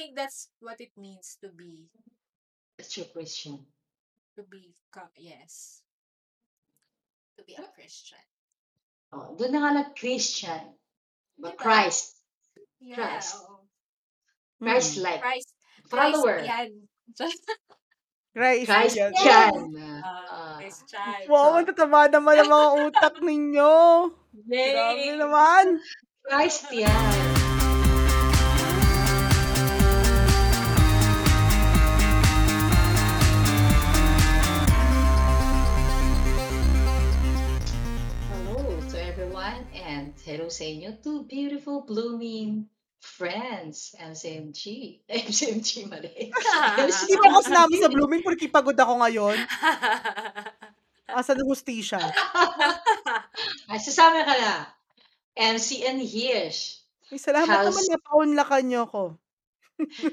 think that's what it means to be A true Christian. to be yes to be a Christian. Oh, doon na nga lang Christian. But Diba? Christ. Yeah. Christ. Mm. Christ-like. Christ. Follower. Christian. Christ. Christian. Ah, Ah. Christian. Wow, matataba naman ang mga utak ninyo. Grabe naman. Christ hello sa inyo, two beautiful blooming friends, MCMG. MCMG mali. Hindi mo ako sinabi sa Blooming porque pagod ako ngayon. Asa ng hustisya? Ay, sasama ka na. MCN Hirsch, Ay, salamat House- naman napaunlakan niyo ko.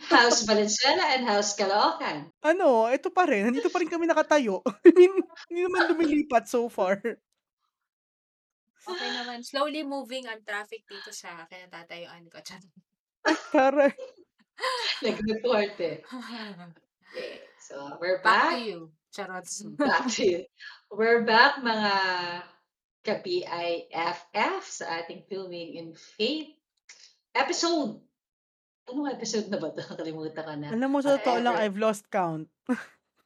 House Valenzuela and House Caloocan. Ano, ito pa rin. Nandito pa rin kami nakatayo. I mean, Hindi naman lumilipat so far. Okay naman. Slowly moving ang traffic dito sa kinatatayuan ko. Chan. Tara. Nag-report eh. Okay, so we're Back to back. you. Charot. Back to you. We're back mga ka-BIFF sa ating Filming in Faith episode. Anong episode na ba ito? Nakalimutan ka na. Alam mo, sa totoo lang. I've lost count.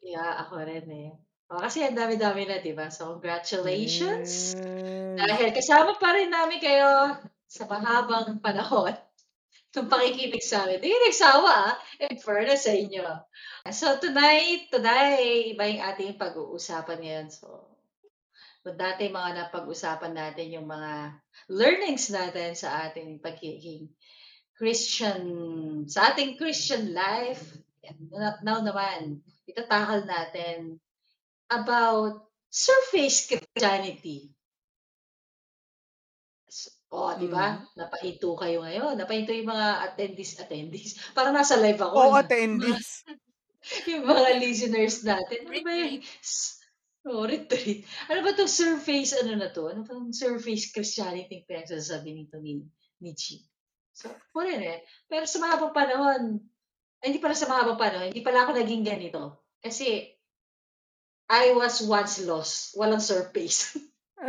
Yeah, ako rin eh. O, kasi ang dami-dami na, di ba? So, congratulations! Yes. Dahil kasama pa rin namin kayo sa mahabang panahon ng pakikinig sa amin. Hindi nagsawa, ah. In fairness sa inyo. So, tonight, today, iba yung ating pag-uusapan ngayon. So, kung dati mga napag-usapan natin yung mga learnings natin sa ating pagiging Christian, sa ating Christian life, now naman, itatakal natin about surface Christianity. Oh, di ba? Mhm. Napahinto kayo ngayon. Napahinto yung mga attendees, attendees. Parang nasa live ako. Oo, no? attendees. yung mga listeners natin. Ano ba yung... Oh, retreat. Ano ba itong surface, ano na to? Ano itong surface Christianity yung pinagsasabi nito ni, ni Chi? So, rin eh. Pero sa mahabang panahon, ay, hindi pala sa mahabang panahon, hindi pala ako naging ganito. Kasi, I was once lost. Walang surface.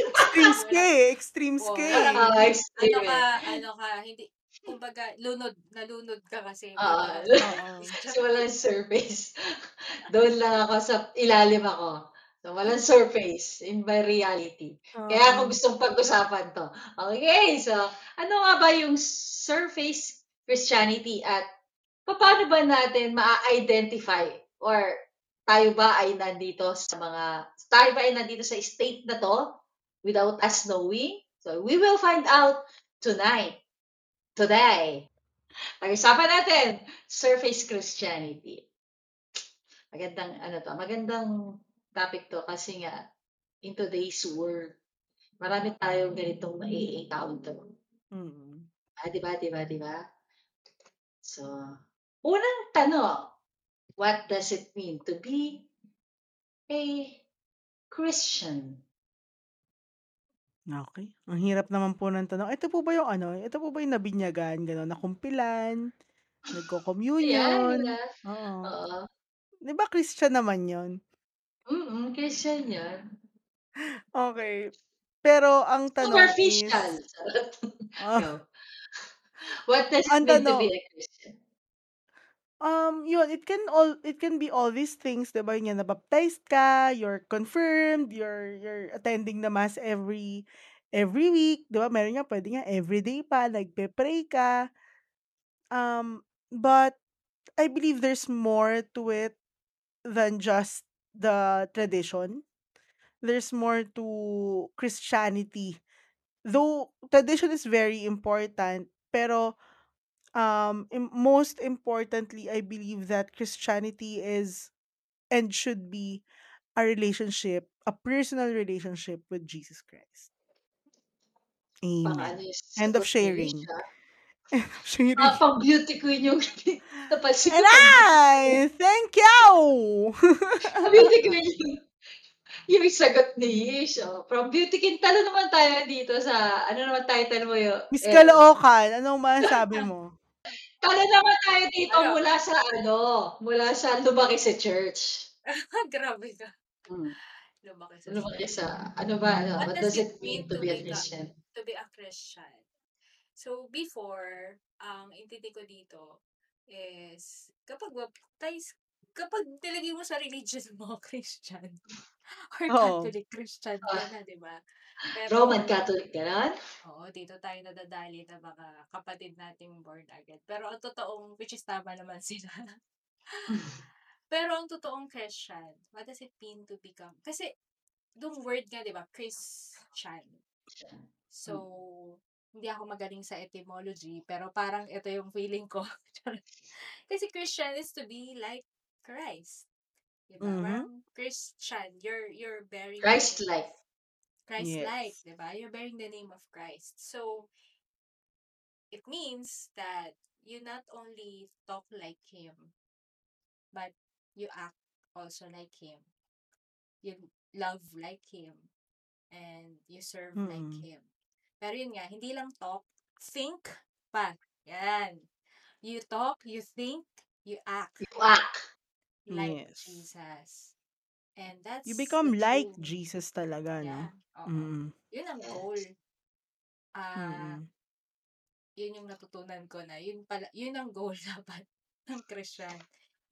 Extreme ske. Extreme ske. Parang- Ah, ano extreme ka, eh. ano ka, hindi, kumbaga, lunod, nalunod ka kasi. Ah, diba? Kasi walang surface. Doon lang ako sa ilalim ako. So, walang surface in my reality. Kaya ako gustong pag-usapan to. Okay, so ano nga ba yung surface Christianity at paano ba natin ma-identify or tayo ba ay nandito sa mga, tayo ba ay nandito sa state na to without us knowing? So we will find out tonight, today. Pag-usapan natin, surface Christianity. Magandang, ano to, magandang topic to kasi nga, in today's world, marami tayong ganitong mai-encounter. Mm. Ah, di ba, di ba, di ba? So, unang tanong, what does it mean to be a Christian? Okay. Ang hirap naman po ng tanong. Ito po ba yung ano? Ito po ba yung nabinyagan? Gano'n, nakumpilan? Yan, Nagko-communion? diba? Oo. Oo. Di ba Christian naman yon? Mm Christian yan. Okay. Pero ang tanong Superficial. is... Charot. Ah, Go. What does it ang mean to tanong, be a Christian? Um, yun, it can all, it can be all these things, di ba? Yung nabaptized ka, you're confirmed, you're, you're attending the mass every, every week, di ba? Meron nga, pwede nga, everyday pa, nagpe-pray ka. Um, but, I believe there's more to it than just the tradition. There's more to Christianity. Though tradition is very important, pero um im- most importantly, I believe that Christianity is and should be a relationship, a personal relationship with Jesus Christ. Pang Amen. ano yung End of sagot ni sharing. Risha? Sharing. Ah, pang beauty queen yung napansin ko. I thank you. Beauty queen yung, yung sagot ni Ish. Oh. From beauty queen, talo naman tayo dito sa, ano naman title mo yun? Miss Eh, Caloocan, anong masasabi mo? Paano naman tayo dito Ano? mula sa ano, mula sa lumaki sa church? Grabe ka. Hmm. Lumaki sa Lumaki church. sa, ano ba, ano, What what does does it mean mean to be a Christian? to be a Christian? So, before, ang intindi ko dito is, kapag baptize, kapag nilagay mo sa religion mo, Christian, or Oo. Catholic Christian ka na, di ba? Pero, Roman Catholic, gano'n? Oo, dito tayo nadadali na baka kapatid nating born again. Pero ang totoong, which is tama naman sila. Pero ang totoong Christian, what does it mean to become? Kasi, yung word nga, di ba, Christian. So, hindi ako magaling sa etymology, pero parang ito yung feeling ko. Kasi Christian is to be like Christ. Diba? Mhm. Parang Christian, you're, you're bearing Christ-like. Christ-like, Yes. diba? You're bearing the name of Christ. So, it means that you not only talk like Him, but you act also like Him. You love like Him. And you serve like Mm. Him. Pero yun nga, hindi lang talk, think pa. Yan. You talk, you think, you act You act. like Yes. Jesus. And that's You become like Jesus talaga, no? Yeah. Oo. Mm. Yun ang goal. Ah, Mm. yun yung natutunan ko na yun pala yun ang goal dapat ng Christian.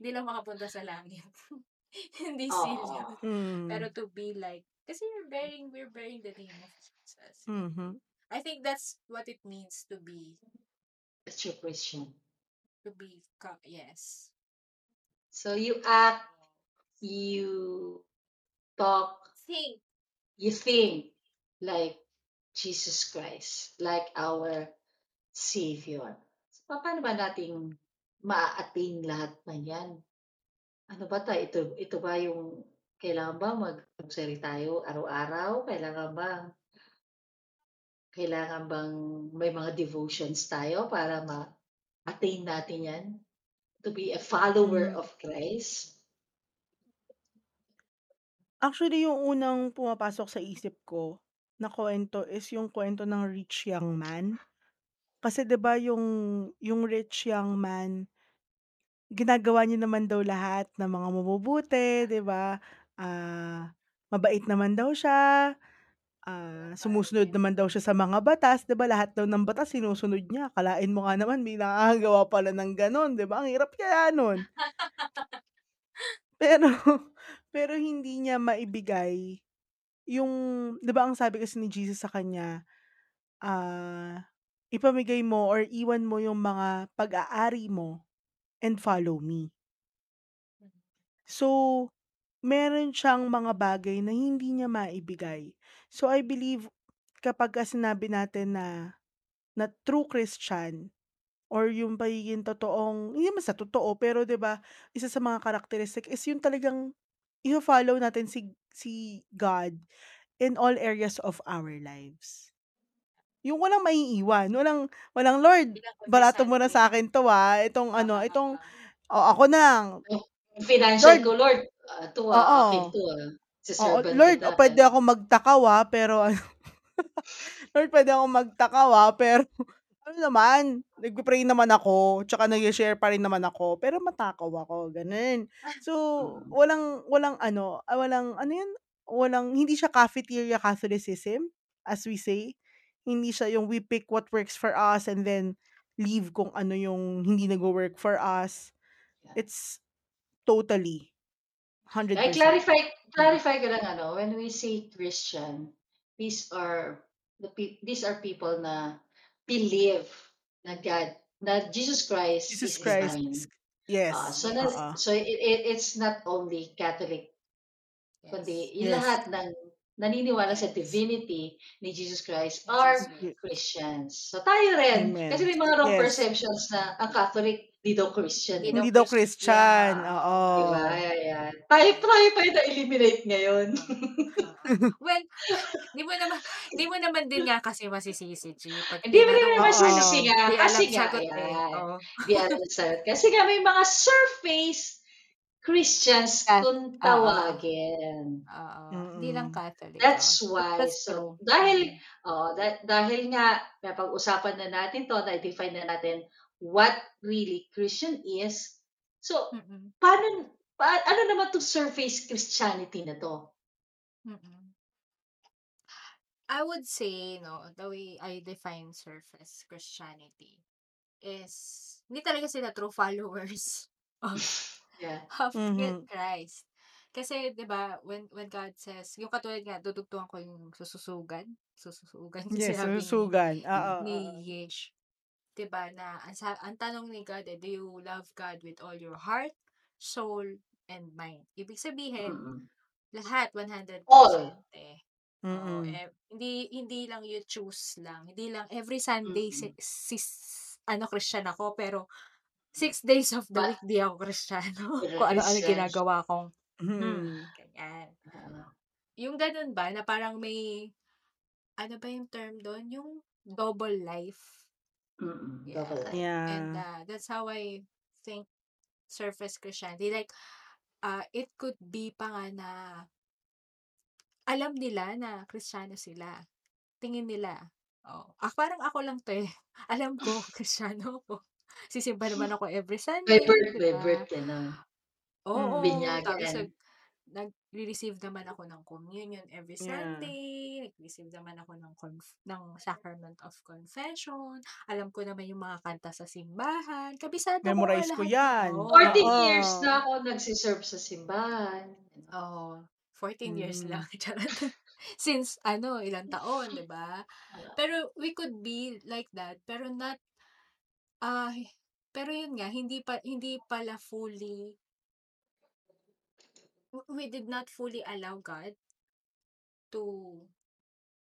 Hindi lang makapunta sa langit. Hindi sila. Mm. Pero to be like kasi you're bearing we're bearing the name of Jesus. Mhm. I think that's what it means to be A true Christian. to be yes. So you act, you talk, Think you think like Jesus Christ, like our Savior. So, pa- paano ba nating ma-attain lahat na yan? Ano ba tayo? Ito, ito ba yung kailangan ba mag-sari tayo araw-araw? Kailangan ba kailangan bang may mga devotions tayo para ma-attain natin yan? To be a follower Mm. of Christ? Actually, yung unang pumapasok sa isip ko na kwento is yung kwento ng rich young man. Kasi 'di ba yung yung rich young man, ginagawa niya naman daw lahat ng mga mabubuti, 'di ba? Ah, mabait naman daw siya, ah, sumusunod naman daw siya sa mga batas, 'di ba? Lahat daw ng batas sinusunod niya. Akalain mo nga naman may nakakagawa pala ng gano'n, 'di ba? Ang hirap kaya nun. Pero pero hindi niya maibigay yung 'di ba ang sabi kasi ni Jesus sa kanya, ah, ipamigay mo or iwan mo yung mga pag-aari mo and follow me. So, meron siyang mga bagay na hindi niya maibigay. So, I believe kapagka sinabi natin na na true Christian or yung pagiging totoong hindi naman sa totoo pero 'di ba, isa sa mga characteristic is yung talagang ifo-follow natin si si God in all areas of our lives. Yung walang maiiwan, walang walang, "Lord, barato mo na sa akin 'to, ah, itong ano, itong oo. o ako na." Financial Lord ko, Lord, ah, 'to ah, Oo. akin 'to ah. Oo, Lord, kita. oh, puwede akong magtakaw, ah, pero ano Lord, puwede akong magtakaw, ah, pero ano naman, nagpe-pray naman ako, tsaka nag-she-share pa rin naman ako, pero matakaw ako, gano'n. So, Mm. walang walang ano, ah, walang ano 'yun, walang hindi siya cafeteria Catholicism, as we say. Hindi siya yung we pick what works for us and then leave kung ano yung hindi nagwo-work for us. It's totally, I 100%. clarify Mm. clarify ko lang ano, when we say Christian, these are the pe these are people na believe na God na Jesus Christ Jesus is Christ divine. is yes, Ah, so na, oo. so it, it, it's not only Catholic kundi Yes. yung Yes. lahat ng naniniwala sa divinity ni Jesus Christ are. Ye Christians. So tayo rin, kasi Amen. may mga wrong Yes. perceptions na ang Catholic di daw Christian Hindi eh. daw Hindi daw Christian. Christian, Oo. Diba? Ayan. Tayo, tayo pa yung na-eliminate ngayon. Well, di mo naman di mo naman din nga kasi masisisi, G. Hindi mo naman masisisi nga. Kasi alam nga, sagot eh. ayan. Oo. Di alam sagot. Kasi nga may mga surface Christians kung tawagin. Oo. Hindi lang. Catholic. That's why. That's So, dahil, Mm. oh, da- dahil nga, napag-usapan na natin to, na-define na natin what really Christian is. So, Mm. paano, pa, ano naman itong surface Christianity na to? Mm. I would say, no, the way I define surface Christianity is, hindi talaga sila true followers of, Yeah. of Mhm. Christ. Kasi, di ba, when, when God says, yung katulad nga, dudugtungan ko yung sususugan. Sususugan Yes, sinabi ni, susugan. Oo, ni. Yesh. Di ba, na, ang, sa, ang tanong ni God, eh, do you love God with all your heart, soul, and mind? Ibig sabihin, Mm-mm. lahat, 100%. All. Eh. Oo, Mm. eh, hindi hindi lang you choose lang. Hindi lang every Sunday si, sis, ano Christian ako pero six days of the Ba- week di ako Kristiyano. Kung ano-ano Christian. ginagawa kong hmm, Mm. ganyan. Ah, Yung ganun ba na parang may ano ba yung term doon? Yung double life. Mm-mm. Yeah. Double life. And Yeah. uh, that's how I think surface Christianity. Like, uh, it could be pa nga na alam nila na Kristiyano sila. Tingin nila. Oh, ah, parang ako lang to eh. Alam ko, Kristiyano ako. Sisimba naman ako every By Sunday, birth, by birth ka na. Oo, Mm. tapos Binyagan. nag, nag-receive naman ako ng communion every Yeah. Sunday, nag-receive naman ako ng, conf- ng sacrament of confession, alam ko naman yung mga kanta sa simbahan, kabisado ko Memorize ko lahat yan. yun. 14 Oo. years na ako nagsiserve sa simbahan. Oo, 14 years Mm. lang. Charot. Since, ano, ilang taon, di ba? Pero we could be like that, pero not, ah, pero yun nga, hindi pa, hindi pala fully, we did not fully allow God to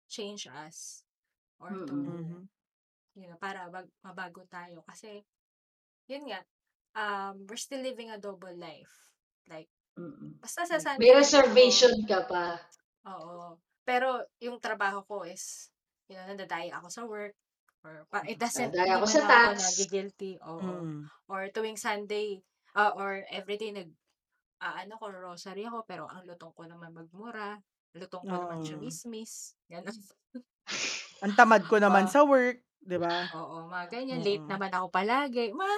change us or to, Mm-mm. Mhm. you know, para bag, mabago tayo. Kasi, yun nga, um, we're still living a double life. Like, Mm-mm. basta sa Sunday May lang ako, reservation ka pa. Oo. Pero yung trabaho ko is, you know, nadadaya ako sa work. Or, pa, it doesn't, Nadaya hindi ako sa lang ako tax. nagigilty. Oo. Mm. Or tuwing Sunday, ah, or everyday nag, ah, ano ko, rosary ako, pero ang lutong ko naman magmura. Lutong ko naman Oo. chismis. Ganun. Ang tamad ko naman Ah. sa work, di ba? Oo, mga ganyan. Late Oo. naman ako palagi. Ma,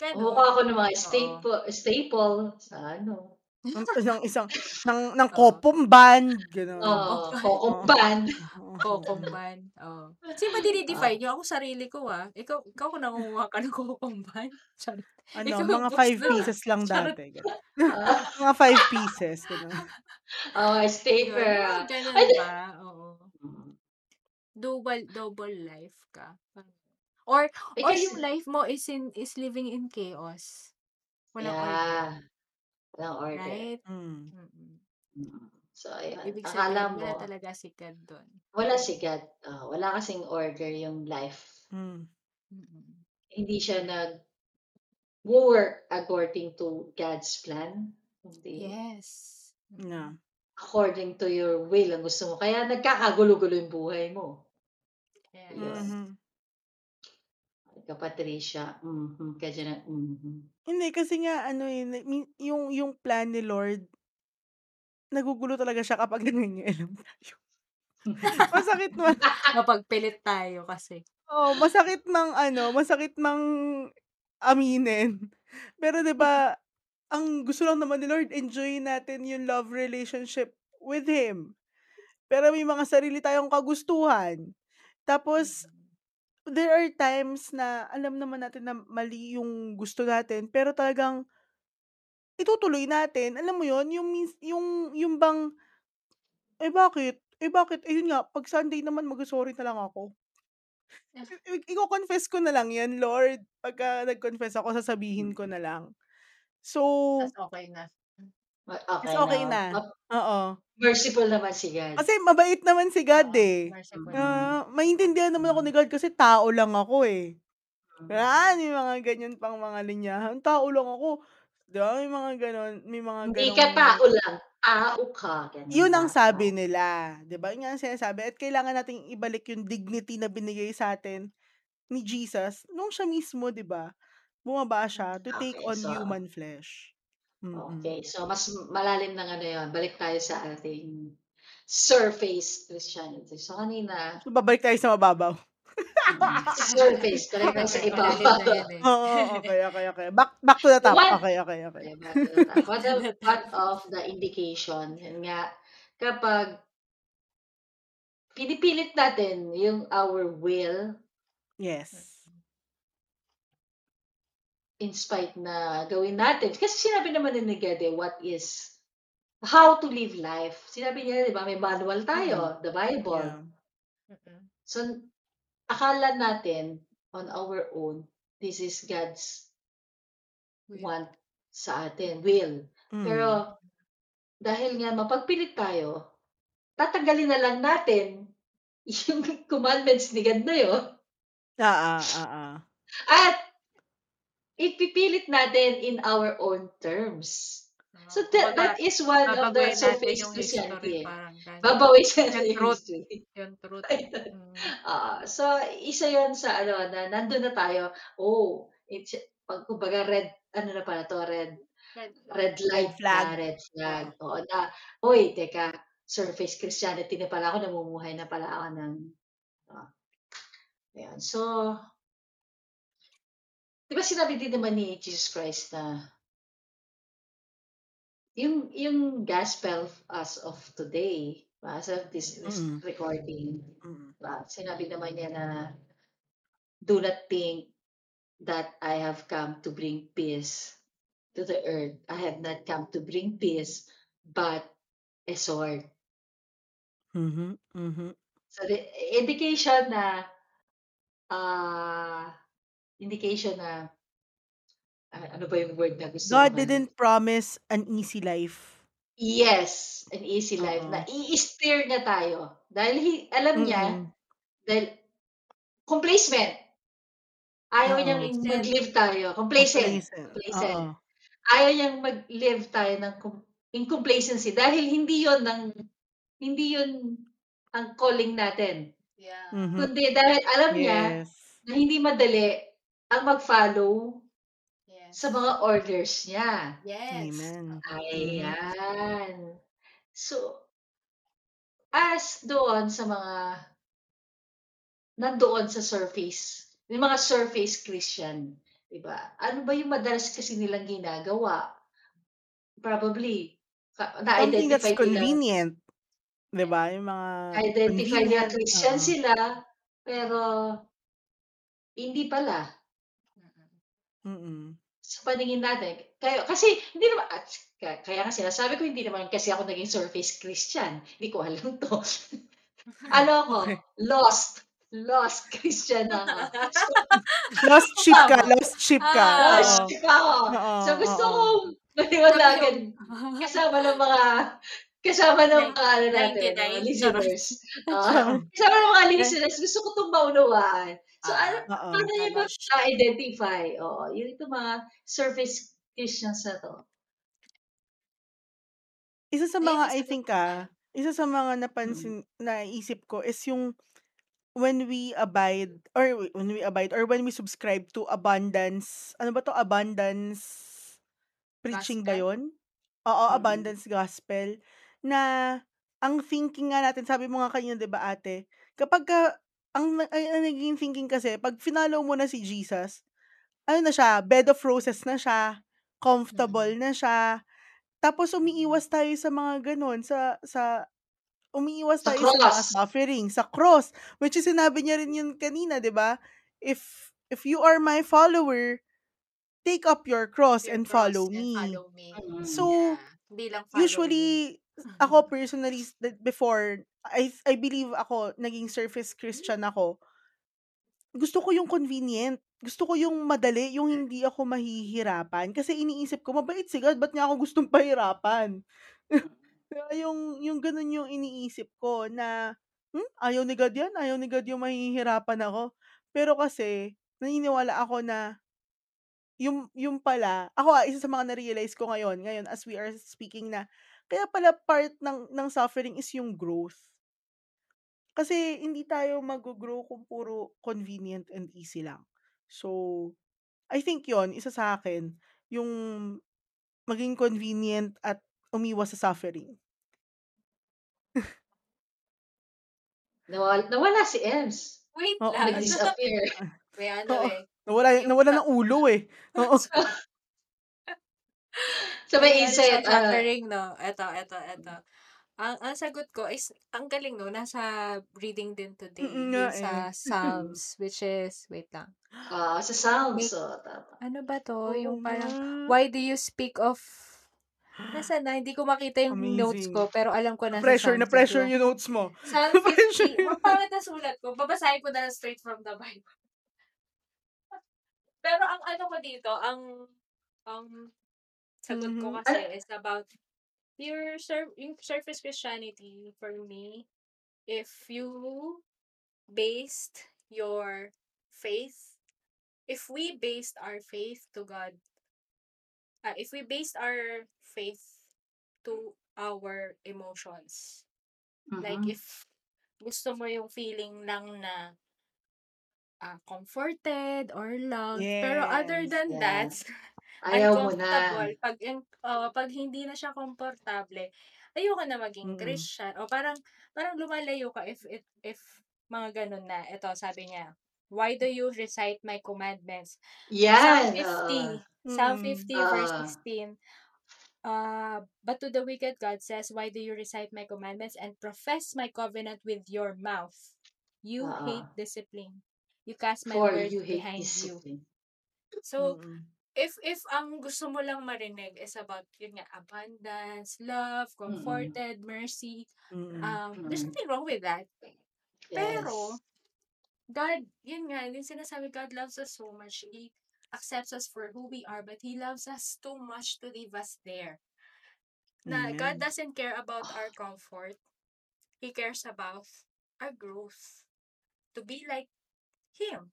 ganun. Mukha ako ng mga staple, staple sa ano. Ng, ng isang, ng, ng Oo. kopong band, gano'n. Oh, Kokomban. Coco Oo. Band. Oo. Oo. Sino ba dinidefine nyo? Ako sarili ko ah. Ikaw, ikaw kung nangunguha ka ng kokomban. Charot. Ano, Ikaw mga five na. pieces lang Charot. dati. Ah, mga five pieces. Ganun. oh, Yun, staple. ganun ba? Oo. Double, double life ka. Or, Eh, or kasi- yung life mo is in is living in chaos. Walang order. Walang order. Right? Mm. Mm-mm. Mm. So, ayun. Ibig Akala sabihin, wala mo, talaga si God doon. wala si God. Ah, wala kasing order yung life. Mm. Mm-mm. Hindi siya nag work according to God's plan. Hindi. Yes. Mm-mm. Yeah. According to your will ang gusto mo. Kaya nagkakagulo-gulo yung buhay mo. Yes. Yun. Mhm. Ika Patricia. Mhm. Kaya na, mhm. Hindi, kasi nga, ano eh, na- min- yung, yung plan ni Lord, nagugulo talaga siya kapag nangingialam tayo. masakit man. Mapagpilit tayo kasi. Oh, masakit mang ano, masakit mang aminin. Pero 'di ba, ang gusto lang naman ni Lord enjoy natin yung love relationship with him. Pero may mga sarili tayong kagustuhan. Tapos there are times na alam naman natin na mali yung gusto natin, pero talagang itutuloy natin. Alam mo 'yon, yung mins- yung yung bang eh bakit? Eh bakit? Eh yun nga, pag Sunday naman mag-sorry na lang ako. I- Iko-confess ko na lang yan, Lord. Pagka nag-confess ako, sasabihin ko na lang. So, That's okay na. Ma- it's Okay okay na. na. Oo. Merciful naman si God. Kasi mabait naman si God Oo, eh. merciful. Mm. Ah, maintindihan naman ako ni God kasi tao lang ako eh. Mm. Yan, may mga ganyan pang mga linyahan. Tao lang ako. Di ba? May mga ganon. May mga Hindi ganong... ka tao lang. Tao ka. Ganun Yun ang sabi nila. Di ba? Yun nga ang sinasabi. At kailangan nating ibalik yung dignity na binigay sa atin ni Jesus nung siya mismo, di ba? Bumaba siya to take Okay, on so- human flesh. Mm-mm. Okay, so mas malalim na nga na yun. Balik tayo sa ating surface Christianity. So kanina, So, babalik tayo sa mababaw. Surface, talaga sa Okay, malalim ibabaw. na yan eh. Oo, okay, okay, okay. Back back to the top. What Okay, okay, okay. Back to the top. What of what of the indication, yun nga, kapag pinipilit natin yung our will Yes. In spite na gawin natin. Kasi sinabi naman ni Gede, what is how to live life. Sinabi niya, di ba, may manual tayo, the Bible. Yeah. Mm-mm. So, akala natin on our own, this is God's Will. want sa atin, will. Mm. Pero, dahil nga mapagpilit tayo, tatanggalin na lang natin yung commandments ni God na yun. Ah, ah, ah, ah. At, ipipilit natin in our own terms. So, that, that is one of the babaguhin natin surface yung Christianity. history, parang ganun. Babawisan natin Yung history. Yung truth. Mm. Ah, so, isa yon sa ano, na nandun na tayo. Oh, it's, pag, kumbaga, red, ano na pala to, red, red light flag. na, red flag. Oo, na, uy, teka, surface Christianity na pala ako, namumuhay na pala ako ng, ah, ayan. So, di ba sinabi din naman ni Jesus Christ na, yung, yung gospel as of today, as of this, this Mm. recording, Mm. Sinabi naman niya na do not think that I have come to bring peace to the earth. I have not come to bring peace, but a sword. Mhm, mhm. So the indication na ah indication na ah, ano ba yung word na gusto God ko? didn't promise an easy life. Yes, an easy life Oo. na i-steer niya tayo. Dahil hi- alam niya, Mm-mm. dahil complacement. Ayaw Oo. niyang Complacent. mag-live tayo. Complacent. Complacent. Complacent. Oo. Ayaw niyang mag-live tayo ng com- in complacency dahil hindi yon ng hindi yon ang calling natin. Yeah. Mhm. Kundi dahil alam niya Yes. na hindi madali ang mag-follow Yes. sa mga orders niya. Yes. Amen. Ayan. So, as doon sa mga nandoon sa surface, yung mga surface Christian, di ba? Ano ba yung madalas kasi nilang ginagawa? Probably, ka- Something that's na-identify nila, convenient. 'Di ba? Yung mga identify nila convenient. Christian Oo. sila, pero hindi pala. Mm-mm. Mm-mm. sa paningin natin. Kaya, kasi, hindi naman, at, kaya, kaya nga sinasabi ko, hindi naman kasi ako naging surface Christian. Hindi ko alam to. ano ako? Okay. Lost. Lost Christian ako. So, Lost sheep ka, lost sheep ka. Ah, lost sheep ako. Oo, So, gusto oo. kong maniwalagan kasama ng mga kasama ng mga ano natin, mga 99, listeners. Charot. kasama ng mga listeners, gusto ko itong maunawaan. So, ano, Oo. paano niyo ba Tama. na-identify? Oo, yun itong mga surface Christians na to. Isa sa Ayun, mga isa I din. think ah, isa sa mga Mm. napansin naisip ko is yung when we abide or when we abide or when we subscribe to abundance, ano ba to abundance preaching ba Gospel? 'yon? Oo, Mm. abundance gospel na ang thinking nga natin, sabi mo nga kanina 'di ba ate, kapag ka, ang, ay, ang naging thinking kasi, pag finalo mo na si Jesus, ano na siya, bed of roses na siya, comfortable Mm-mm. na siya, tapos umiiwas tayo sa mga ganun, sa, sa, umiiwas Sa tayo sa mga cross. suffering, sa cross, which is sinabi niya rin yun kanina, 'di ba? If, if you are my follower, take up your cross Your and cross follow and me. follow me. Mm. So, Yeah. Hindi lang follow me. usually, ako personally, before, I, I believe ako, naging surface Christian ako, gusto ko yung convenient. Gusto ko yung madali, yung hindi ako mahihirapan. Kasi iniisip ko, mabait si God, ba't niya ako gustong pahirapan? Diba, yung, yung ganun yung iniisip ko na, hmm, ayaw ni God yan, ayaw ni God yung mahihirapan ako. Pero kasi, naniniwala ako na, yung, yung pala, ako ah, isa sa mga na-realize ko ngayon, ngayon as we are speaking na, kaya pala part ng, ng suffering is yung growth. Kasi hindi tayo mag-grow kung puro convenient and easy lang. So, I think yon isa sa akin, yung maging convenient at umiwas sa suffering. Nawala, nawala si Ems. Wait Oo, lang. nag Nag-disappear. May ano Oo, eh. nawala Yung nawala ng ulo eh. Oo. So, may may ano insight, ah chattering 'no. Eto, eto, eto. Ang ang sagot ko is ang galing 'no, nasa reading din today, Mm, yun sa eh. Psalms, which is wait lang. Oo, sa Psalms. Oo, tama. ano ba 'to, Oo yung parang, "Why do you speak of" nasaan na? Hindi ko makita yung notes Amazing. ko, pero alam ko Na-pressure na-pressure na, 'di ba? yung notes mo. Psalm Na-pressure 50 ang pangit ng sulat ko, babasahin ko na straight from the Bible. Pero ang ano ko dito, ang ang sagot ko Mhm. kasi is about your sur yung surface Christianity for me, if you based your faith if we based our faith to God ah, if we based our faith to our emotions, like Mhm. if gusto mo yung feeling lang na ah, comforted or loved, pero other Yes. than that, Yes. Ayaw mo uncomfortable, na. 'pag in oo, 'pag hindi na siya komportable, ayoko na maging Mm. Christian o parang parang lumalayo ka if if if mga gano'n na. Eto sabi niya, "Why do you recite my commandments?" Psalm Yan, oo. 50, Psalm Mm. 50 verse Oo. 16. Ah, "But to the wicked God says, Why do you recite my commandments and profess my covenant with your mouth? You hate Oo. discipline. You cast my For words you hate behind you." discipline. So, Mm. If if ang gusto mo lang marinig is about yun nga, abundance, love, comforted, mercy, Mm. um, there's nothing wrong with that. Pero, Yes. God, yun nga, yung sinasabi, God loves us so much. He accepts us for who we are, but He loves us too much to leave us there. Na God Amen. doesn't care about our comfort. He cares about our growth. To be like Him.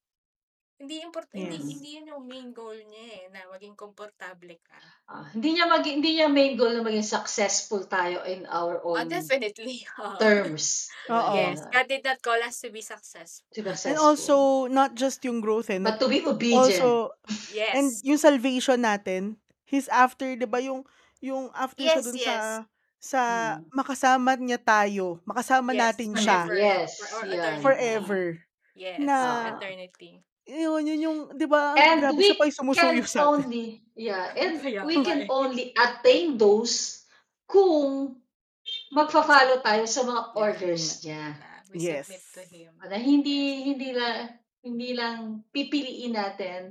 Hindi import hindi Yes. hindi yun yung main goal niya eh, na maging komportable ka. Ah, hindi niya magi hindi niya main goal na maging successful tayo in our Oh, own definitely. Oo. terms. Oo. Yes, Gano'n. God did not call us to be successful. To be And successful. also, not just yung growth eh, no? But to be obedient. Also, and Yes. yung salvation natin, He's after, 'di ba, yung yung after siya Yes, dun yes. sa sa Mm. makasama niya tayo, makasama Yes, natin siya forever. Yes, For or yan. eternity. forever. Yes, Na Oo. eternity. Yun, yun yung 'di ba, And grabe siya we pa yung sumusuyo can sa'tin. only yeah, and Kaya we nga can eh. only attain those kung magfa-follow tayo sa mga Yeah. orders Yun nga. niya. Yeah, we Yes. submit to Him. Na hindi Yes. hindi lang hindi lang pipiliin natin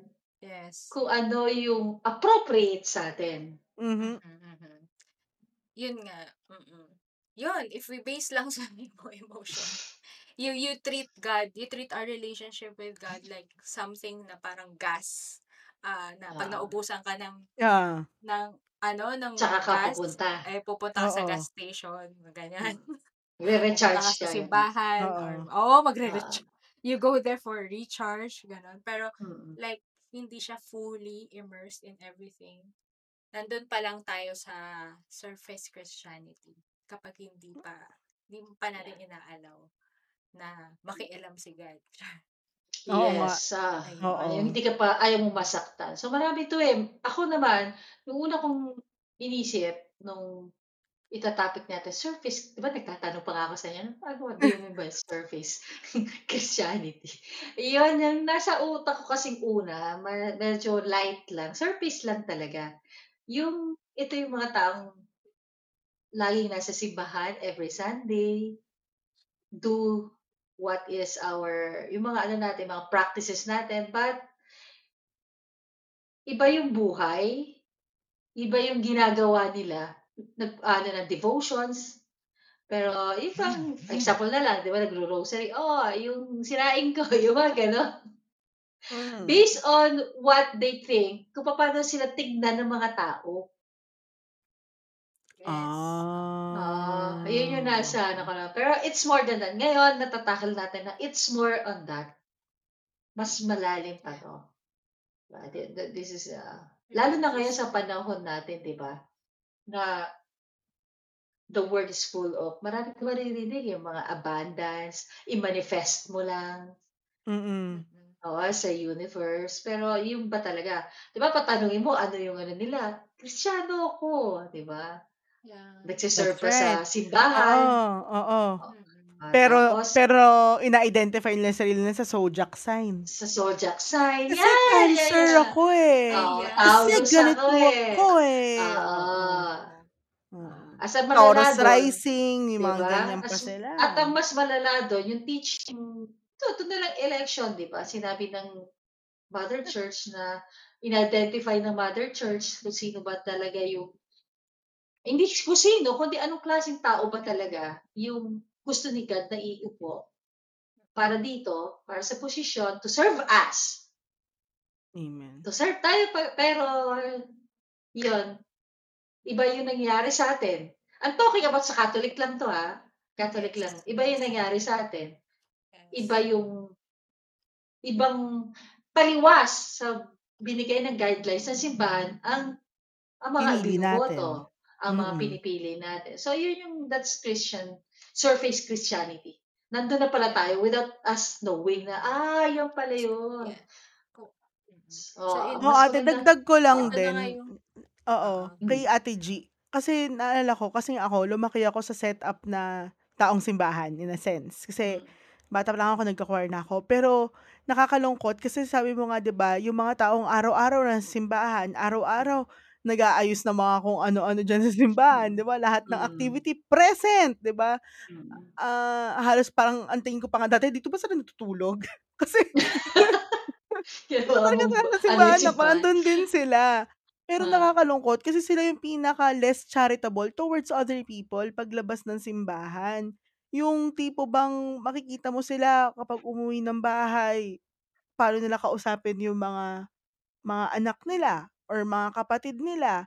Yes. kung ano yung appropriate sa atin. Mhm. Mhm, mhm. Yun nga, mm. Yun, if we base lang sa emo emotion, you you treat God, you treat our relationship with God like something na parang gas. Ah, na 'pag Oo. naubusan ka ng Yeah. ng ano, ng Tsaka ka gas, pupunta. eh pupunta ka sa gas station, ganyan. Mm. Magre-recharge ka sa simbahan or Oo. oo, Oo. magre-recharge. You go there for recharge, gano'n. Pero Mm. like hindi siya fully immersed in everything. Nandun pa lang tayo sa surface Christianity kapag hindi pa hindi pa natin inaalaw na makialam si God. Oo. Yes, ah. Oo. yung hindi ka pa ayaw mong masaktan. So marami 'to eh. Ako naman, yung una kong inisip nung ita-topic natin surface 'di ba nagtatanong pa nga ako sa inyo, ano do you mean by surface Christianity? Yun, yung nasa utak ko kasing una, me medyo light lang, surface lang talaga. Yung ito yung mga taong laging nasa simbahan every Sunday, do what is our yung mga ano natin, mga practices natin, but iba yung buhay, iba yung ginagawa nila. Nag-aano ng devotions, pero ibang example na lang, 'di ba, nagro-rosary, "Oh, yung sirain ko," yung mga gano'n. Mm. Based on what they think, kung papaano sila tignan ng mga tao. Yes. Ah, yun yung Ah, nasa ano ko. Pero it's more than that. Ngayon nata-tackle natin na it's more on that. Mas malalim pa. 'to. Ah, th this is, ah, It lalo na ngayon sa panahon natin, 'di ba, na the world is full of marami kang maririnig, yung mga abundance, i-manifest mo lang. Mm. Mm. Oo, sa universe. Pero yun ba talaga 'di ba, patanungin mo ano yung ano nila, "Kristiyano ako," 'di ba? Yeah. Nagse-serve That's pa sa right. simbahan. Oo, oo. Oh, Mm. Ah, Pero tapos pero ina-identify nila sarili nila sa zodiac sign. sa zodiac sign. Kasi Yeah, yeah, Cancer yeah. ako eh. Oo, Yeah. Kasi Taurus ganito ako eh. ako eh. Oo. Oo. As ang Taurus doon, rising, yung mga diba? ganyan pa As, sila. at ang mas malala doon, yung teaching, ito, ito na lang election, di ba? Sinabi ng Mother Church na in-identify ng Mother Church kung sino ba talaga yung, hindi kung sino, kundi anong klaseng tao ba talaga yung gusto ni God na iupo para dito, para sa posisyon, to serve us. Amen. To serve tayo, pero yun, iba yung nangyari sa atin. I'm talking about sa Catholic lang to ha. Catholic lang. Iba yung nangyari sa atin. Iba yung ibang paliwas sa binigay ng guidelines ng simbahan ang ang mga ibinuboto, ang mga Mm-mm. pinipili natin. So yun yung that's Christian surface Christianity. Nandun na pala tayo without us knowing na ah, yun pala yun. Yeah. So, So, mas ate, dagdag ko lang Ito na din. Oo, Oo. kay Ate G. Kasi naalala ko, kasi ako, lumaki ako sa setup na taong simbahan, in a sense. Kasi Mm. bata pa lang ako, nagka-choir na ako. Pero nakakalungkot kasi sabi mo nga, 'di ba, yung mga taong araw-araw na simbahan, araw-araw nag-aayos ng mga kung ano-ano diyan sa simbahan, 'di ba? Lahat ng Mm. activity present, 'di ba? Mm. Ah, halos parang ang tingin ko pa nga dati, dito ba sila natutulog? kasi talaga sa simbahan ano simbahan? andun din sila. Pero Ah. nakakalungkot kasi sila yung pinaka less charitable towards other people paglabas ng simbahan. Yung tipo bang makikita mo sila kapag umuwi ng bahay, paano nila kausapin yung mga mga anak nila or mga kapatid nila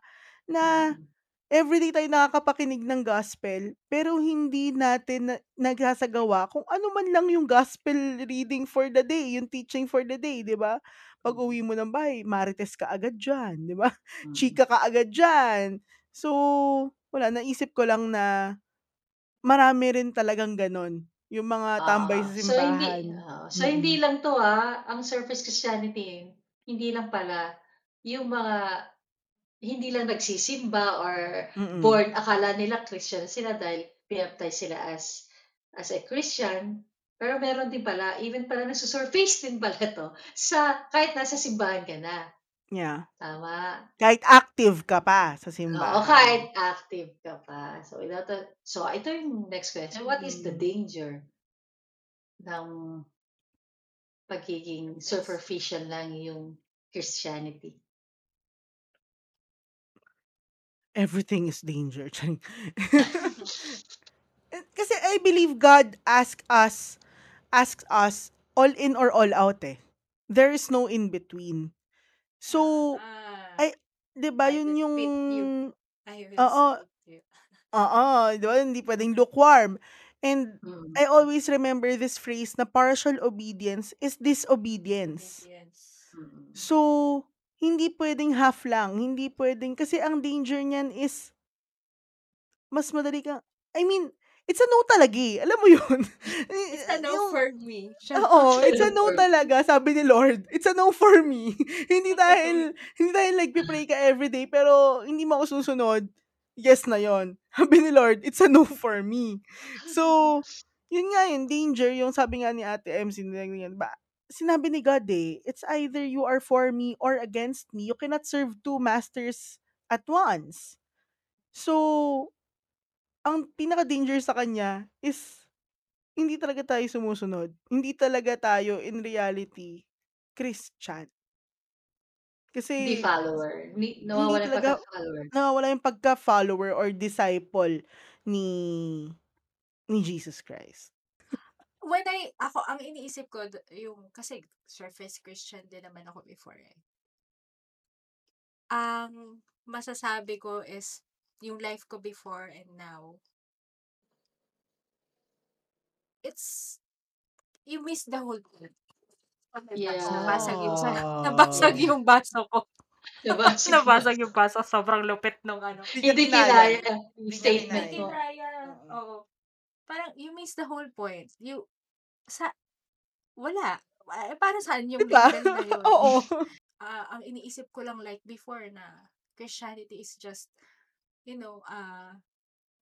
na Mm. everyday tayo nakakapakinig ng gospel pero hindi natin na, nagsasagawa kung ano man lang yung gospel reading for the day, yung teaching for the day, 'di ba? Pag uwi mo ng bahay, marites ka agad diyan, 'di ba? Mm. Chika ka agad diyan. So, wala naisip ko lang na marami rin talagang ganon, yung mga tambay Ah, sa so hindi simbahan. ah, so hindi Mm. lang to ah, ang surface Christianity, hindi lang pala yung mga hindi lang nagsisimba or Mm. born akala nila Christian sila dahil pinaptay sila as as a Christian. Pero meron din pala, even pala nagsusurface din pala to sa kahit nasa simbahan ka na. Yeah. Tama. Kahit active ka pa sa Oo, simbahan. kahit active ka pa. So, without a, so ito yung next question. What is the Mm. danger ng pagiging superficial lang yung Christianity? Everything is danger. Charing. Eh, Kasi I believe God ask us asks us all in or all out eh. There is no in between. So, Ah, ay, 'di ba I yun yung Oo. Oo, 'di ba hindi pwedeng lukewarm. And Mm. I always remember this phrase na partial obedience is disobedience. Obedience. Mm. So, hindi pwedeng half lang, hindi pwedeng kasi ang danger niyan is mas madali kang I mean, it's a no talaga eh. Alam mo yun? It's a no Yung- for me. Siya- Oo, Siya it's a no talaga, sabi ni Lord. It's a no for me. hindi dahil, hindi dahil nagpe-pray ka everyday, pero hindi mo ako susunod, yes na yon Sabi ni Lord, it's a no for me. So, yun nga yun, danger, yung sabi nga ni Ate MC, ba, sinabi ni God eh, it's either you are for me or against me. You cannot serve two masters at once. So, ang pinaka-danger sa kanya is hindi talaga tayo sumusunod. Hindi talaga tayo in reality Christian. Kasi Hindi follower. Hindi, hindi nawawala yung talaga pagka-follower. nawawala yung pagka-follower or disciple ni ni Jesus Christ. When I, ako, ang iniisip ko, yung, kasi surface Christian din naman ako before eh. Ang masasabi ko is, yung life ko before and now, it's, you miss the whole thing. Yeah. Nabasag yung, sa, nabasag yung baso ko. Nabasag, nabasag yung baso. Sobrang lupit nung ano. Hindi kinaya. Hindi statement kinaya. Oo. Parang, you miss the whole point. You, sa, wala. Eh, para saan yung Diba? label na yun? Oo. Ah, ang iniisip ko lang like before na Christianity is just, you know, uh,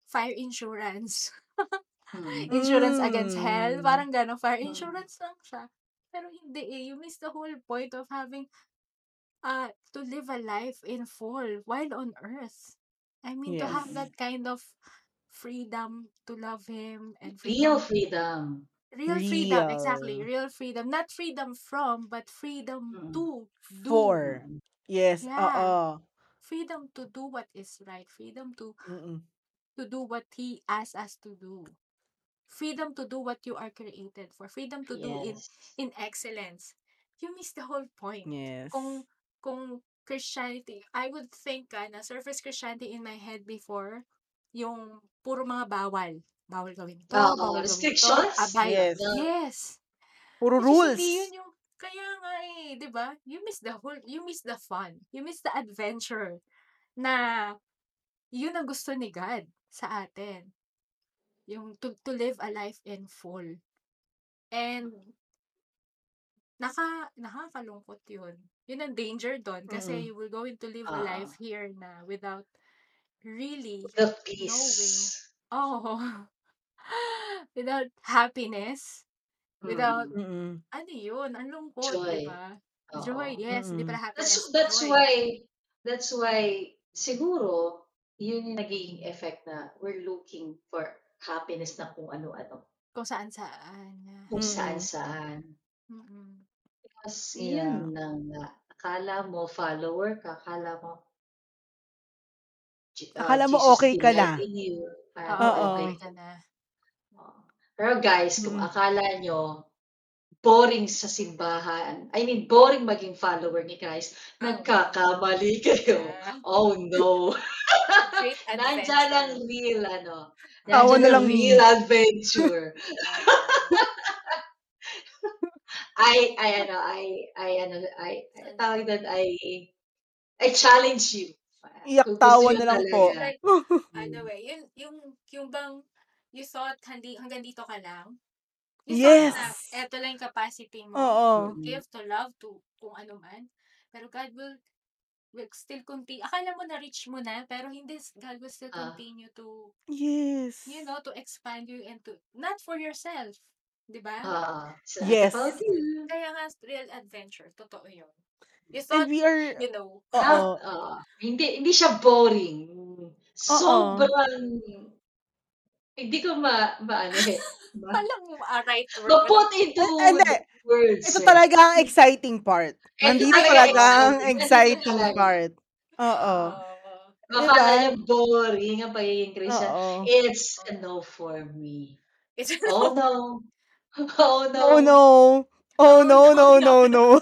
fire insurance. Mm. Insurance against hell, Hmm. parang gano'n. Fire insurance lang siya. Pero hindi eh, you miss the whole point of having, uh, to live a life in full while on earth. I mean, to have Yes. that kind of freedom to love him and Real freedom freedom. Real freedom, exactly, Real. real freedom. Not freedom from, but freedom Mm. to do. For. Yes, Yeah. oo. Freedom to do what is right. Freedom to Mm. to do what he asks us to do. Freedom to do what you are created for. Freedom to do in Yes. in excellence. You miss the whole point. Yes. Kung kung Christianity, I would think ah, na surface Christianity in my head before, yung puro mga bawal. Bawal gawin to, Oo, bawal gawin to, restrictions. abide. Yes. No. Yes. Puro rules. hindi yun yung, kaya nga eh, di ba? You miss the whole, you miss the fun. You miss the adventure na yun ang gusto ni God sa atin. Yung to, to live a life in full. And naka, nakakalungkot yun. Yun ang danger doon kasi Mm. you will going to live a Ah. life here na without really The knowing peace. oh without happiness without Mm. Mm. ano yun ang lungkot Joy. di ba Oo. joy yes hindi Mm. pala That's happiness that's joy why that's why siguro yun yung nagiging effect na we're looking for happiness na kung ano-ano. kung saan saan Kung Mm. saan-saan. Mm-mm. Because Yeah. yun na nga. Akala mo follower ka, akala mo ah, Akala mo Jesus okay ka na. you. Oo Oo. okay okay ka na Oo. Pero guys, kung Mm. akala nyo boring sa simbahan, I mean, boring maging follower ni Christ, oh nagkakamali kayo. yeah. Oh no. great Nandyan ang adventure real, ano, Tawa nandyan na ang lang real adventure. Oo. I, I, ano, I, I, ano, I, I- tawag doon, I, I challenge you. Iyak Kung gusto tawa nyo na lang po. talaga. like ano Mm. eh yun yung yung bang you thought handi, hanggang dito ka lang you thought Yes. na eto lang yung capacity mo Oo. Mm. give to love to kung ano man pero God will will still continue akala mo na reach mo na pero hindi God will still Ah. continue to Yes. you know to expand you and to not for yourself di ba Ah, it's not Yes. kaya nga real adventure totoo yun you And thought we are, you know. Not, ah, hindi, hindi siya boring. Oo. Sobrang, hindi ko ma, maano eh, ma, walang uh, right word ma-put walang into Eh, Hindi. words Ito eh. talaga ang exciting part. Ito Nandito talaga ang exciting. Talaga. part. Oo. Kung Diba? niyo boring ang pagiging Christian, Oo. it's a no for me. It's Oh no. Oh no. Oh no. Oh no, no, no, no.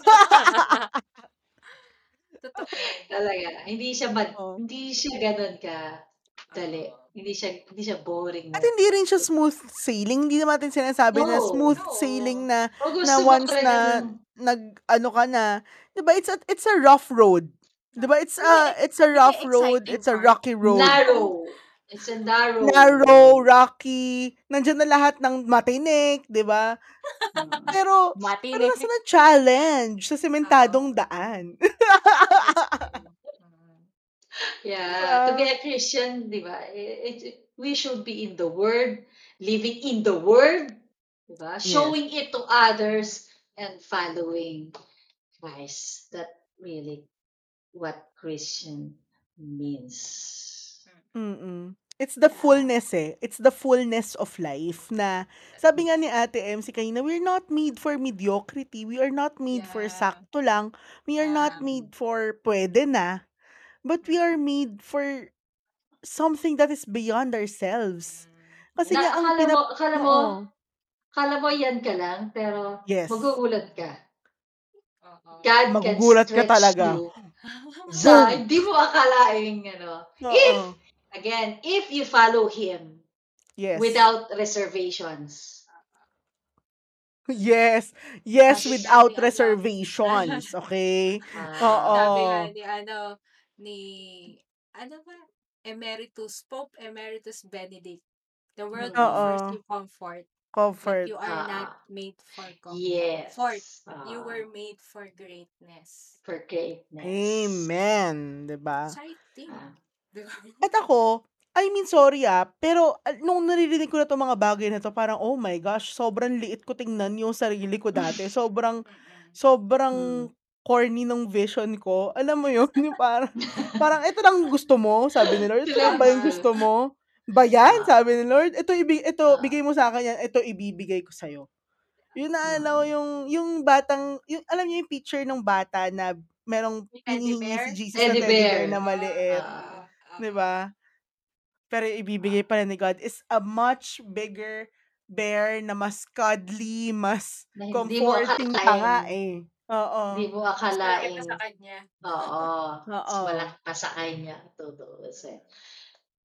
Totoo. Talaga, hindi siya mad, Oo. hindi siya ganun ka dali. Hindi siya hindi siya boring At na. hindi rin siya smooth sailing. Hindi naman natin sinasabi na No. smooth No. sailing na Kung na gusto mo once na ng nag ano ka na, 'di ba? It's a it's a rough road. 'Di ba? It's yung a it's a yung rough road. It's a rocky road. narrow. It's a narrow. Narrow, rocky. Nandiyan na lahat ng matinik, 'di ba? Pero pero Matinik. nasa na challenge sa sementadong daan. Yeah, to be a Christian, di ba? It, it, we should be in the Word, living in the Word, di ba? Yes. Showing it to others and following Christ. That really what Christian means. Mm. It's the fullness eh. It's the fullness of life na sabi nga ni Ate MC kanina, we're not made for mediocrity. We are not made for sakto lang. We are not made for pwede na. But we are made for something that is beyond ourselves. Kasi Na, nga ang akala pinap... mo, akala mo, Oo. akala mo yan ka lang, pero Yes. magugulat ka. Oo. God can Magugulat ka stretch talaga. you sa Boom! hindi mo akalaing ano. If, Oo. again, if you follow Him Yes. without reservations. Yes. Yes, Sabi nga without ni ano, reservations. Okay? Oo. Sabi nga ni ano, ni, ano ba? Emeritus, Pope Emeritus Benedict. The world mm, offers Oo. you comfort, but Comfort. you are not ah, made for comfort. yes. You Ah, were made for greatness. for greatness. Amen. 'Di ba? Exciting. Ah, Di ba? At ako, I mean, sorry ah, pero ah, nung naririnig ko na 'tong mga bagay na 'to parang, oh my gosh, sobrang liit ko tingnan yung sarili ko dati. Sobrang sobrang Hmm. Corny nung vision ko. Alam mo yun, yung parang parang, "Ito lang gusto mo?" Sabi ni Lord. "Ito lang ba yung gusto mo? Ba yan?" Ah. Sabi ni Lord. "Ito ibi ito Ah. bigay mo sa'kin yan, ito ibibigay ko sa'yo." Yung naalala ko Mm. yung yung batang yung alam niyo yung picture nung bata na merong teddy bear? si Jesus na Teddy teddy bear na maliit, Ah. Oo, 'di oo. ba? Pero ibibigay pala ni God is a much bigger bear na mas cuddly, mas Na comforting pa nga eh. Oo. Hindi mo Mas malaki pa akalain. sa kanya. Oo. Mas Oo. malaki pa sa kanya. Totoo kasi.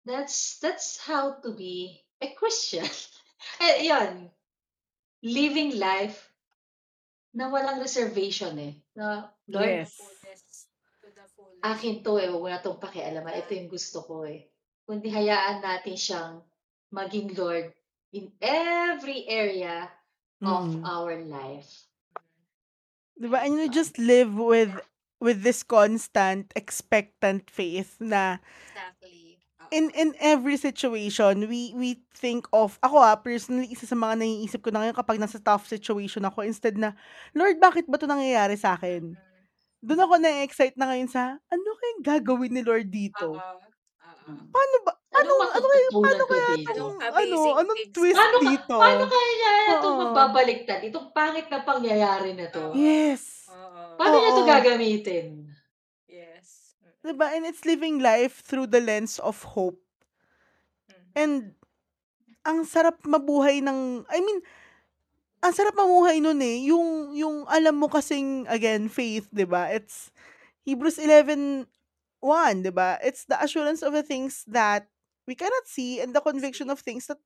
That's that's how to be a Christian. Eh, yun. Living life na walang reservation eh. Na, To the Lord, Yes. fullest. To the fullest. akin 'to eh, wag mo na pakialaman. Ito yung gusto ko eh. Kundi hayaan natin siyang maging Lord in every area of Mm. our life. 'Di ba? And you So, just live with with this constant expectant faith na Exactly. in in every situation we we think of ako ah, personally isa sa mga naiisip ko na ngayon kapag nasa tough situation ako instead na, "Lord, bakit ba 'to nangyayari sa'kin?" Mm. Dun ako na-e-excite na ngayon sa, ano kayang gagawin ni Lord dito? Oo. Mm. Paano ba Anong anong ano kaya paano matututunan ko kaya? 'tong Anong ano, amazing anong things twist Paano ka dito? paano kaya niya 'to Oo. mababaliktad? Itong pangit na pangyayari na 'to? Oo. Yes. Oo. Paano niya 'to Oo. gagamitin? Yes. 'Di Mm. ba? And it's living life through the lens of hope. Mhm. And ang sarap mabuhay ng I mean, ang sarap mamuhay nun eh. Yung yung alam mo kasing again, faith, 'di ba? It's Hebrews 11:1, 'di ba? It's the assurance of the things that we cannot see and the conviction of things that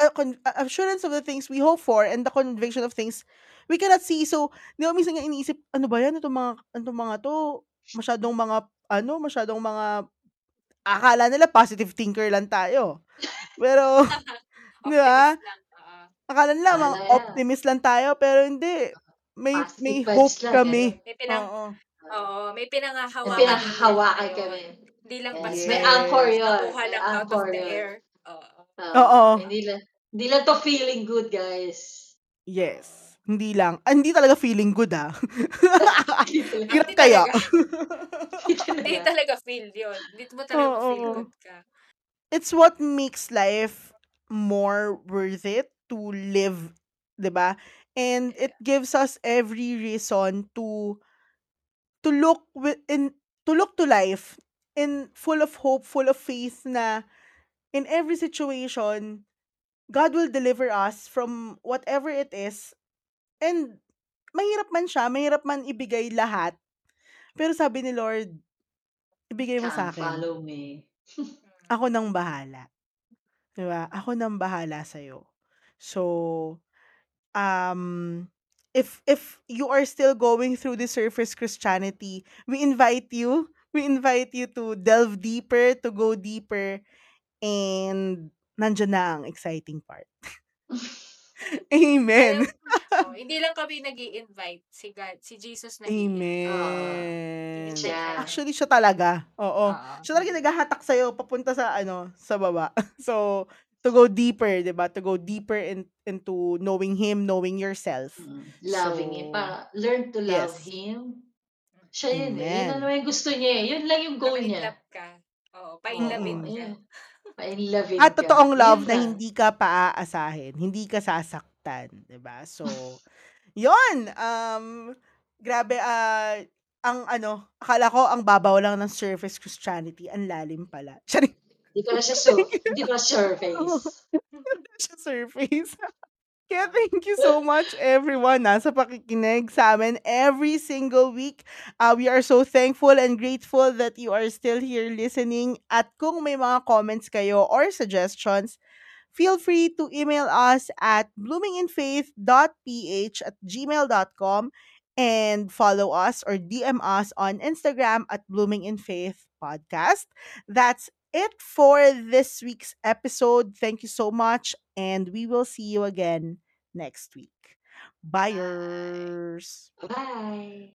uh, con uh, assurance of the things we hope for and the conviction of things we cannot see. So, 'di ba minsan nga iniisip, ano ba 'yan, itong mga itong mga 'to, masyadong mga ano, masyadong mga akala nila positive thinker lang tayo. Pero 'di ba? Optimist lang. Oo. Akala nila mga Akala optimist lang tayo pero hindi. May positive may vibes hope lang eh. kami. May pinang Oo. Oo, may May pinanghahawakan din pinanghahawakan kayo. kami. Hindi lang Yes, basta may anchor yun. nakuha May lang out of anchor the yun. air. Oo. Oo. Hindi lang hindi lang 'to feeling good, guys. Yes. Hindi lang ah, hindi talaga feeling good ah. Hindi talaga. Hirap Hindi kaya. talaga. Hindi talaga. feel yun. Hindi mo talaga ma-feel Oo. good ka. It's what makes life more worth it to live, 'di ba? And it gives us every reason to to look in to look to life in full of hope, full of faith na in every situation, God will deliver us from whatever it is. And mahirap man siya, mahirap man ibigay lahat. Pero sabi ni Lord, ibigay mo Come sa'kin. follow me. Ako nang bahala. 'Di ba? Ako nang bahala sa'yo. So, um, if if you are still going through the surface Christianity, we invite you we invite you to delve deeper, to go deeper, and nandiyan na ang exciting part. Amen. Oh, hindi lang kami nag-i-invite, si God, si Jesus nag-i-invite. Oo. Amen. Siya. namin. Actually, siya talaga. Oo. Oo. Siya talaga naghahatak sa'yo papunta sa ano, sa baba. So, to go deeper, 'di ba? To go deeper in, into knowing him, knowing yourself. Mm. Loving him. So, Para learn to love yes. him. Siya yun eh. Yun Amen. naman yung gusto niya eh. Yun lang yung goal Pa-in niya. love ka. Oo, pa-in-lovein Mm. ka. Ayun. Pa-in-lovein At totoong Yun love na hindi ka paaasahin, hindi ka sasaktan, 'di ba? So, 'yon. Um, grabe ah, ang ano, akala ko ang babaw lang ng surface Christianity, ang lalim pala. Charing. Hindi pala siya sur hindi pala Oo. surface. Hindi pala siya surface. Kaya thank you so much everyone ah, sa pakikinig sa amin every single week. Ah, we are so thankful and grateful that you are still here listening. At kung may mga comments kayo or suggestions, feel free to email us at bloominginfaith.ph at gmail.com and follow us or DM us on Instagram at Blooming in Faith Podcast. That's it for this week's episode. Thank you so much, and we will see you again next week. Bye. Buyers. Bye.